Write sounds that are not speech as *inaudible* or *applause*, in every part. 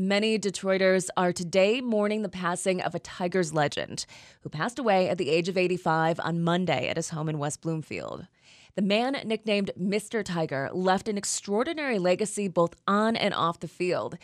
Many Detroiters are today mourning the passing of a Tigers legend who passed away at the age of 85 on Monday at his home in West Bloomfield. The man, nicknamed Mr. Tiger, left an extraordinary legacy both on and off the field.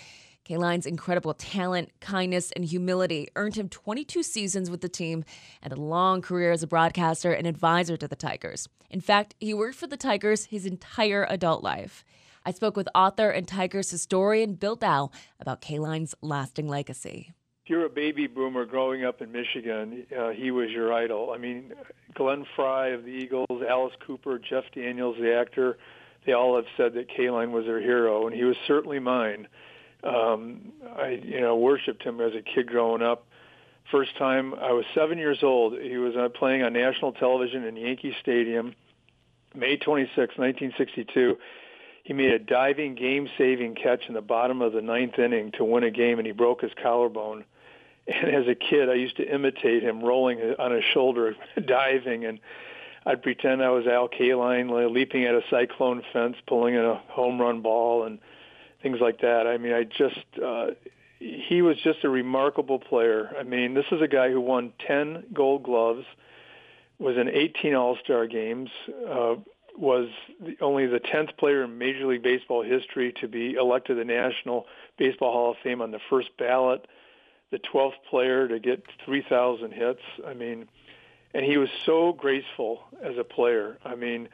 Kaline's incredible talent, kindness, and humility earned him 22 seasons with the team and a long career as a broadcaster and advisor to the Tigers. In fact, he worked for the Tigers his entire adult life. I spoke with author and Tigers historian Bill Dow about Kaline's lasting legacy. If you're a baby boomer growing up in Michigan, uh, he was your idol. I mean, Glenn Frey of the Eagles, Alice Cooper, Jeff Daniels, the actor, they all have said that Kaline was their hero, and he was certainly mine. Um, I, you know, worshipped him as a kid growing up. First time I was seven years old. He was uh, playing on national television in Yankee Stadium, May 26, 1962 he made a diving game-saving catch in the bottom of the ninth inning to win a game, and he broke his collarbone. And as a kid, I used to imitate him rolling on his shoulder, *laughs* diving, and I'd pretend I was Al Kaline leaping at a cyclone fence, pulling in a home run ball, and things like that. I mean, I just uh, he was just a remarkable player. I mean, this is a guy who won 10 Gold Gloves, was in 18 All-Star games. Uh, was the, only the 10th player in Major League Baseball history to be elected the National Baseball Hall of Fame on the first ballot, the 12th player to get 3,000 hits. I mean, and he was so graceful as a player. I mean,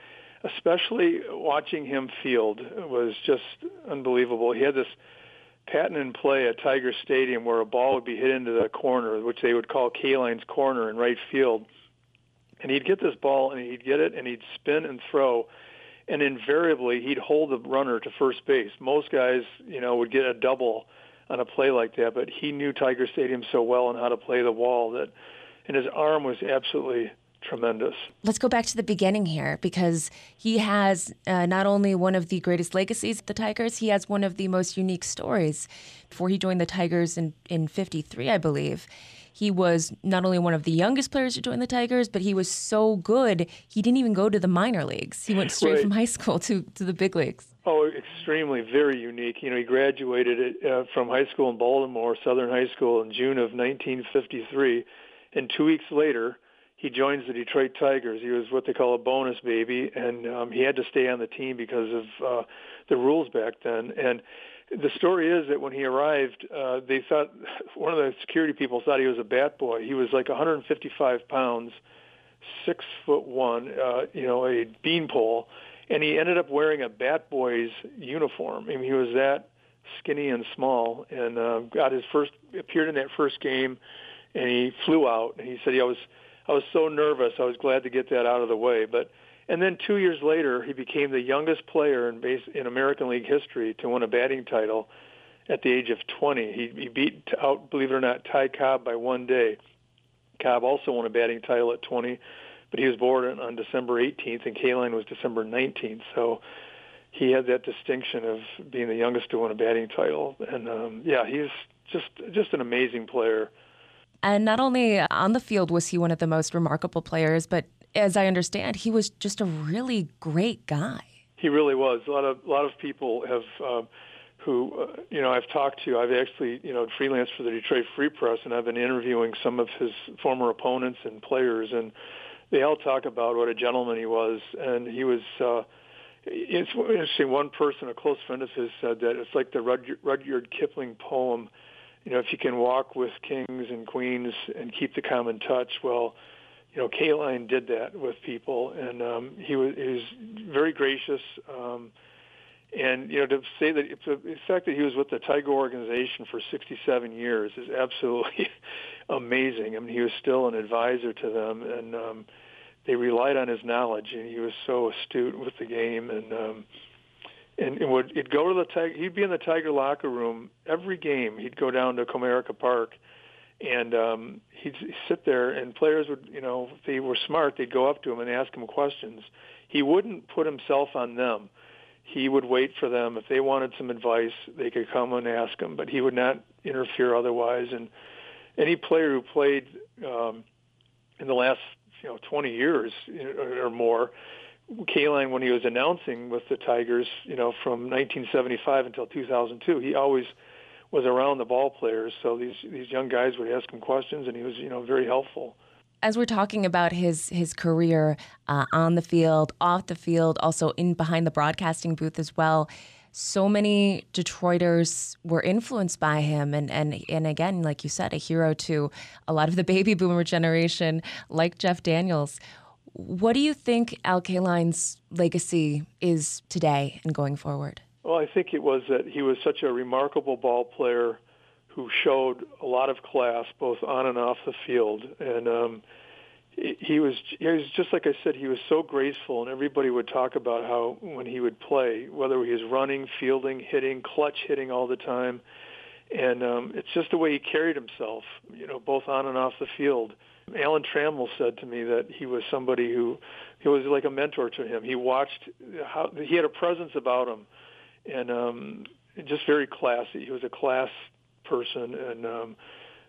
especially watching him field was just unbelievable. He had this patent in play at Tiger Stadium where a ball would be hit into the corner, which they would call Kaline's corner in right field and he'd get this ball and he'd get it and he'd spin and throw and invariably he'd hold the runner to first base. Most guys, you know, would get a double on a play like that, but he knew Tiger Stadium so well and how to play the wall that and his arm was absolutely tremendous. Let's go back to the beginning here because he has uh, not only one of the greatest legacies of the Tigers, he has one of the most unique stories. Before he joined the Tigers in, in 53, I believe, he was not only one of the youngest players to join the Tigers, but he was so good, he didn't even go to the minor leagues. He went straight right. from high school to, to the big leagues. Oh, extremely, very unique. You know, he graduated uh, from high school in Baltimore, Southern High School, in June of 1953. And two weeks later, he joins the Detroit Tigers. He was what they call a bonus baby, and um, he had to stay on the team because of uh, the rules back then. And the story is that when he arrived, uh, they thought *laughs* one of the security people thought he was a bat boy. He was like 155 pounds, six foot one, uh, you know, a beanpole, and he ended up wearing a bat boy's uniform. I mean, he was that skinny and small, and uh, got his first appeared in that first game, and he flew out. And he said, "I was, I was so nervous. I was glad to get that out of the way, but." And then two years later, he became the youngest player in base in American League history to win a batting title at the age of 20. He, he beat out, believe it or not, Ty Cobb by one day. Cobb also won a batting title at 20, but he was born on December 18th, and Kaline was December 19th. So he had that distinction of being the youngest to win a batting title. And um, yeah, he's just just an amazing player. And not only on the field was he one of the most remarkable players, but as I understand, he was just a really great guy. He really was. A lot of a lot of people have. Um, who uh, you know I've talked to. I've actually you know freelanced for the Detroit Free Press, and I've been interviewing some of his former opponents and players, and they all talk about what a gentleman he was, and he was. Uh, it's interesting. One person, a close friend of his, said that it's like the Rudyard, Rudyard Kipling poem. You know, if you can walk with kings and queens and keep the common touch, well, you know, Kaline did that with people, and um, he was he was very gracious. Um, and you know, to say that the, fact that he was with the Tiger organization for 67 years is absolutely *laughs* amazing. I mean, he was still an advisor to them, and um, they relied on his knowledge, and he was so astute with the game, and um, and, would he'd go to the Tiger. He'd be in the Tiger locker room every game. He'd go down to Comerica Park and um, he'd sit there, and players would, you know, if they were smart, they'd go up to him and ask him questions. He wouldn't put himself on them. He would wait for them if they wanted some advice, they could come and ask him, but he would not interfere otherwise. And any player who played um, in the last, you know, 20 years or more, Kaline, when he was announcing with the Tigers, you know, from 1975 until 2002, he always was around the ball players. So these these young guys would ask him questions, and he was you know very helpful. As we're talking about his his career uh, on the field, off the field, also in behind the broadcasting booth as well, so many Detroiters were influenced by him, and and and again, like you said, a hero to a lot of the baby boomer generation, like Jeff Daniels. What do you think Al Kaline's legacy is today and going forward? Well, I think it was that he was such a remarkable ball player who showed a lot of class both on and off the field, and um, he was he was just like I said, he was so graceful, and everybody would talk about how when he would play, whether he was running, fielding, hitting, clutch hitting all the time, and um, it's just the way he carried himself, you know, both on and off the field. Alan Trammell said to me that he was somebody who he was like a mentor to him. He watched how he had a presence about him, and um, just very classy. He was a class person and um,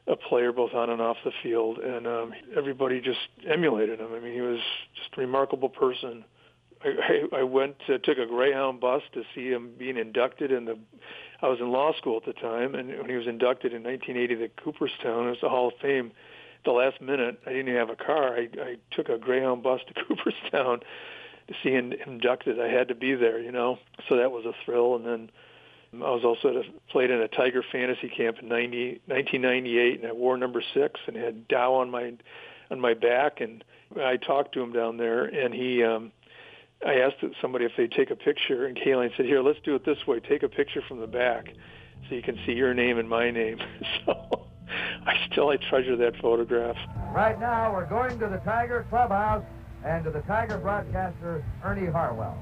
a player both on and off the field, and um, everybody just emulated him. I mean, he was just a remarkable person. I, I, went to, took a Greyhound bus to see him being inducted in the. I was in law school at the time, and when he was inducted in 1980 to Cooperstown, it was the Hall of Fame the last minute, I didn't even have a car. I, I took a Greyhound bus to *laughs* Cooperstown to see him inducted. I had to be there, you know. So that was a thrill. And then I was also at a, played in a Tiger fantasy camp in 90, 1998, and I wore number six and had Dow on my on my back. And I talked to him down there, and he. um I asked somebody if they'd take a picture, and Kaline said, "Here, let's do it this way. Take a picture from the back, so you can see your name and my name." *laughs* so *laughs* I still I treasure that photograph. Right now, we're going to the Tiger Clubhouse and to the Tiger broadcaster Ernie Harwell.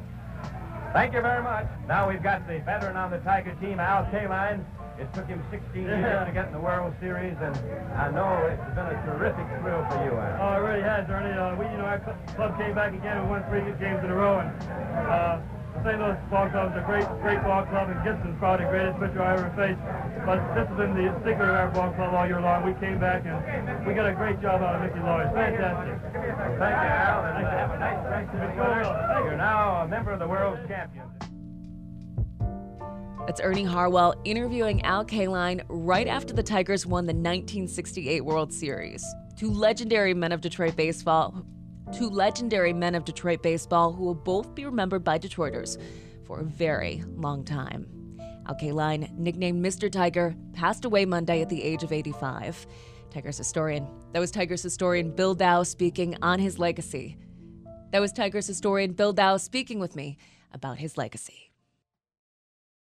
Thank you very much. Now we've got the veteran on the Tiger team, Al Kaline. It took him 16 years to get in the World Series, and I know it's been a terrific thrill for you, Al. Oh, it really has, Ernie. Uh, we, you know, our club came back again and won three good games in a row, and uh, St. Louis Ball Club is a great, great ball club, and Gibson's probably the greatest pitcher I ever faced. But this has been the secret of our ball club all year long. We came back, and we got a great job out of Mickey Lolich. Fantastic. Thank you, Al, and to have a nice rest of the You're now a member of the World Champions. That's Ernie Harwell interviewing Al Kaline right after the Tigers won the 1968 World Series. Two legendary men of Detroit baseball two legendary men of Detroit baseball who will both be remembered by Detroiters for a very long time. Al Kaline, nicknamed Mr. Tiger, passed away Monday at the age of 85. Tigers historian. That was Tigers historian Bill Dow speaking on his legacy. That was Tigers historian Bill Dow speaking with me about his legacy.